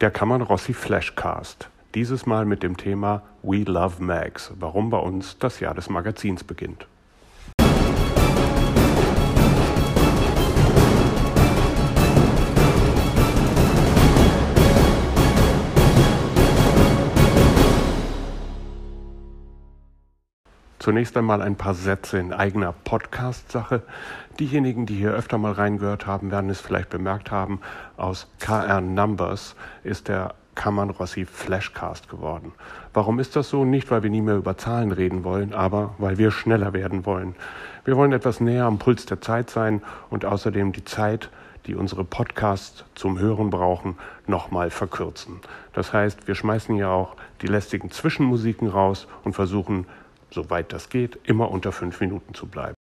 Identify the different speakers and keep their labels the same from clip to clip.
Speaker 1: Der Kammern Rossi Flashcast. Dieses Mal mit dem Thema We Love Mags, warum bei uns das Jahr des Magazins beginnt. Zunächst einmal ein paar Sätze in eigener Podcast-Sache. Diejenigen, die hier öfter mal reingehört haben, werden es vielleicht bemerkt haben, aus KR Numbers ist der Kammern Rossi Flashcast geworden. Warum ist das so? Nicht, weil wir nie mehr über Zahlen reden wollen, aber weil wir schneller werden wollen. Wir wollen etwas näher am Puls der Zeit sein und außerdem die Zeit, die unsere Podcasts zum Hören brauchen, nochmal verkürzen. Das heißt, wir schmeißen ja auch die lästigen Zwischenmusiken raus und versuchen soweit das geht, immer unter fünf Minuten zu bleiben.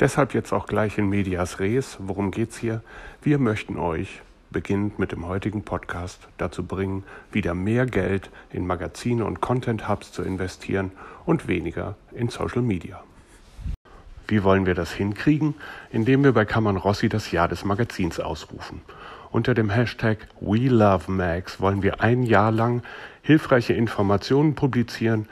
Speaker 1: Deshalb jetzt auch gleich in Medias Res. Worum geht's hier? Wir möchten euch, beginnend mit dem heutigen Podcast, dazu bringen, wieder mehr Geld in Magazine und Content Hubs zu investieren und weniger in Social Media. Wie wollen wir das hinkriegen? Indem wir bei Kammern Rossi das Jahr des Magazins ausrufen. Unter dem Hashtag WeLoveMags wollen wir ein Jahr lang hilfreiche Informationen publizieren,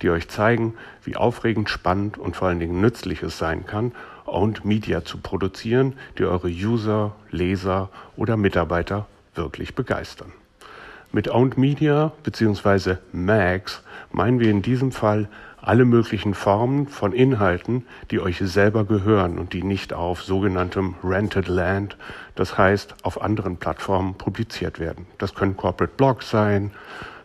Speaker 1: die euch zeigen, wie aufregend, spannend und vor allen Dingen nützlich es sein kann, Owned Media zu produzieren, die eure User, Leser oder Mitarbeiter wirklich begeistern. Mit Owned Media bzw. Mags meinen wir in diesem Fall alle möglichen Formen von Inhalten, die euch selber gehören und die nicht auf sogenanntem Rented Land, das heißt auf anderen Plattformen publiziert werden. Das können Corporate Blogs sein,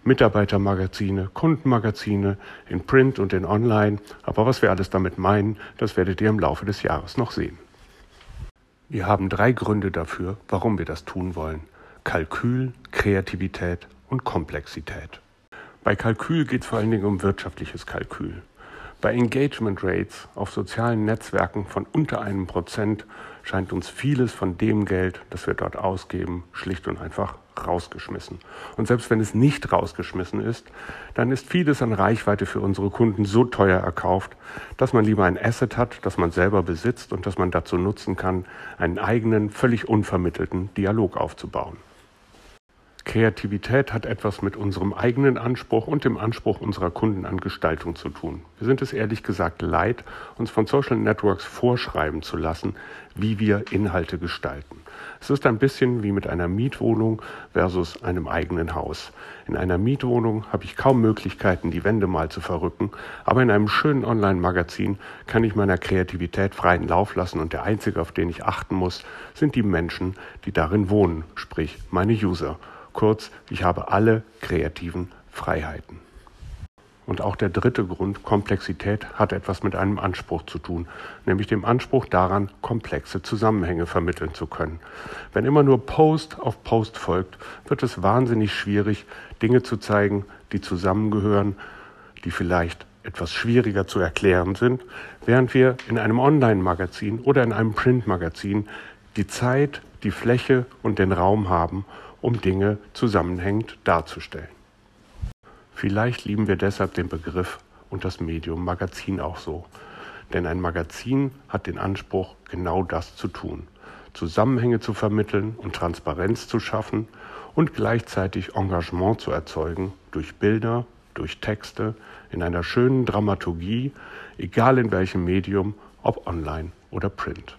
Speaker 1: Mitarbeitermagazine, Kundenmagazine, in Print und in Online. Aber was wir alles damit meinen, das werdet ihr im Laufe des Jahres noch sehen. Wir haben drei Gründe dafür, warum wir das tun wollen. Kalkül, Kreativität und Komplexität. Bei Kalkül geht es vor allen Dingen um wirtschaftliches Kalkül. Bei Engagement Rates auf sozialen Netzwerken von unter einem Prozent scheint uns vieles von dem Geld, das wir dort ausgeben, schlicht und einfach rausgeschmissen. Und selbst wenn es nicht rausgeschmissen ist, dann ist vieles an Reichweite für unsere Kunden so teuer erkauft, dass man lieber ein Asset hat, das man selber besitzt und das man dazu nutzen kann, einen eigenen, völlig unvermittelten Dialog aufzubauen. Kreativität hat etwas mit unserem eigenen Anspruch und dem Anspruch unserer Kunden an Gestaltung zu tun. Wir sind es ehrlich gesagt leid, uns von Social Networks vorschreiben zu lassen, wie wir Inhalte gestalten. Es ist ein bisschen wie mit einer Mietwohnung versus einem eigenen Haus. In einer Mietwohnung habe ich kaum Möglichkeiten, die Wände mal zu verrücken, aber in einem schönen Online-Magazin kann ich meiner Kreativität freien Lauf lassen und der einzige, auf den ich achten muss, sind die Menschen, die darin wohnen, sprich meine User. Kurz, ich habe alle kreativen Freiheiten. Und auch der dritte Grund, Komplexität, hat etwas mit einem Anspruch zu tun, nämlich dem Anspruch daran, komplexe Zusammenhänge vermitteln zu können. Wenn immer nur Post auf Post folgt, wird es wahnsinnig schwierig, Dinge zu zeigen, die zusammengehören, die vielleicht etwas schwieriger zu erklären sind, während wir in einem Online-Magazin oder in einem Print-Magazin die Zeit, die Fläche und den Raum haben, um Dinge zusammenhängend darzustellen. Vielleicht lieben wir deshalb den Begriff und das Medium Magazin auch so. Denn ein Magazin hat den Anspruch, genau das zu tun. Zusammenhänge zu vermitteln und Transparenz zu schaffen und gleichzeitig Engagement zu erzeugen durch Bilder, durch Texte, in einer schönen Dramaturgie, egal in welchem Medium, ob online oder print.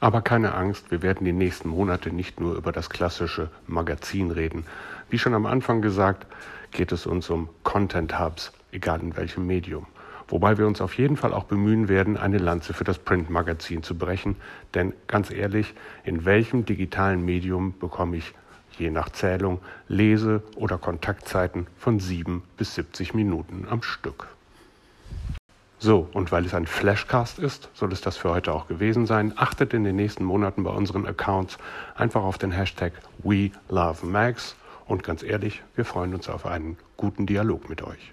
Speaker 1: Aber keine Angst, wir werden die nächsten Monate nicht nur über das klassische Magazin reden. Wie schon am Anfang gesagt, geht es uns um Content Hubs, egal in welchem Medium. Wobei wir uns auf jeden Fall auch bemühen werden, eine Lanze für das Print-Magazin zu brechen. Denn ganz ehrlich, in welchem digitalen Medium bekomme ich je nach Zählung Lese- oder Kontaktzeiten von sieben bis 70 Minuten am Stück? So, und weil es ein Flashcast ist, soll es das für heute auch gewesen sein. Achtet in den nächsten Monaten bei unseren Accounts einfach auf den Hashtag WeLoveMax und ganz ehrlich, wir freuen uns auf einen guten Dialog mit euch.